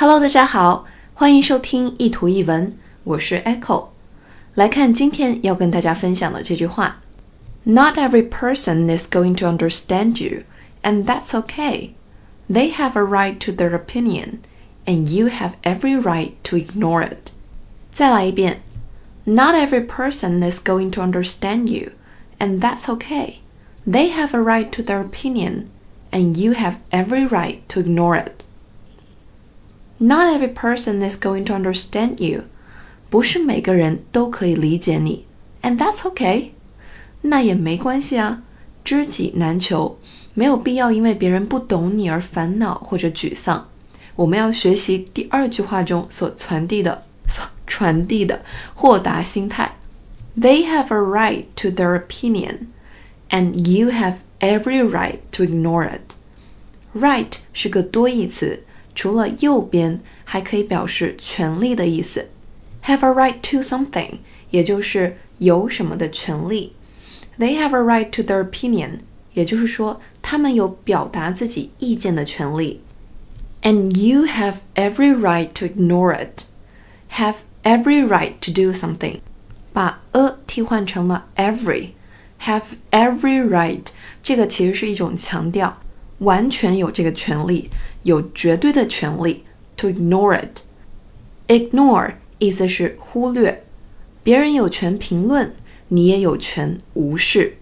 Hello，大家好，欢迎收听一图一文，我是 Echo。来看今天要跟大家分享的这句话：Not every person is going to understand you, and that's okay. They have a right to their opinion, and you have every right to ignore it. 再来一遍：Not every person is going to understand you, and that's okay. They have a right to their opinion, and you have every right to ignore it. Not every person is going to understand you. 不是每个人都可以理解你，and that's okay。那也没关系啊，知己难求，没有必要因为别人不懂你而烦恼或者沮丧。我们要学习第二句话中所传递的、所传递的豁达心态。They have a right to their opinion, and you have every right to ignore it. Right 是个多义词。 除了右边，还可以表示权利的意思，have a right to something，也就是有什么的权利。They have a right to their opinion，也就是说，他们有表达自己意见的权利。And you have every right to ignore it. Have every right to do something，把 a 替换成了 every。Have every right，这个其实是一种强调。 完全有这个权利，有绝对的权利。To ignore it, ignore 意思是忽略。别人有权评论，你也有权无视。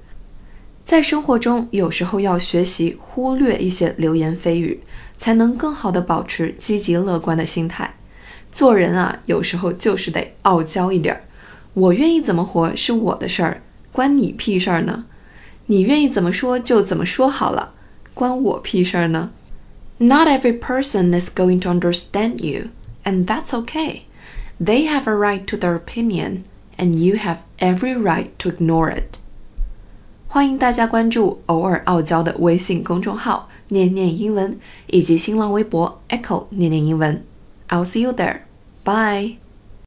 在生活中，有时候要学习忽略一些流言蜚语，才能更好的保持积极乐观的心态。做人啊，有时候就是得傲娇一点儿。我愿意怎么活是我的事儿，关你屁事儿呢？你愿意怎么说就怎么说好了。关我屁事儿呢？Not every person is going to understand you, and that's okay. They have a right to their opinion, and you have every right to ignore it. 欢迎大家关注偶尔傲娇的微信公众号“念念英文”以及新浪微博 “Echo 念念英文”。I'll see you there. Bye.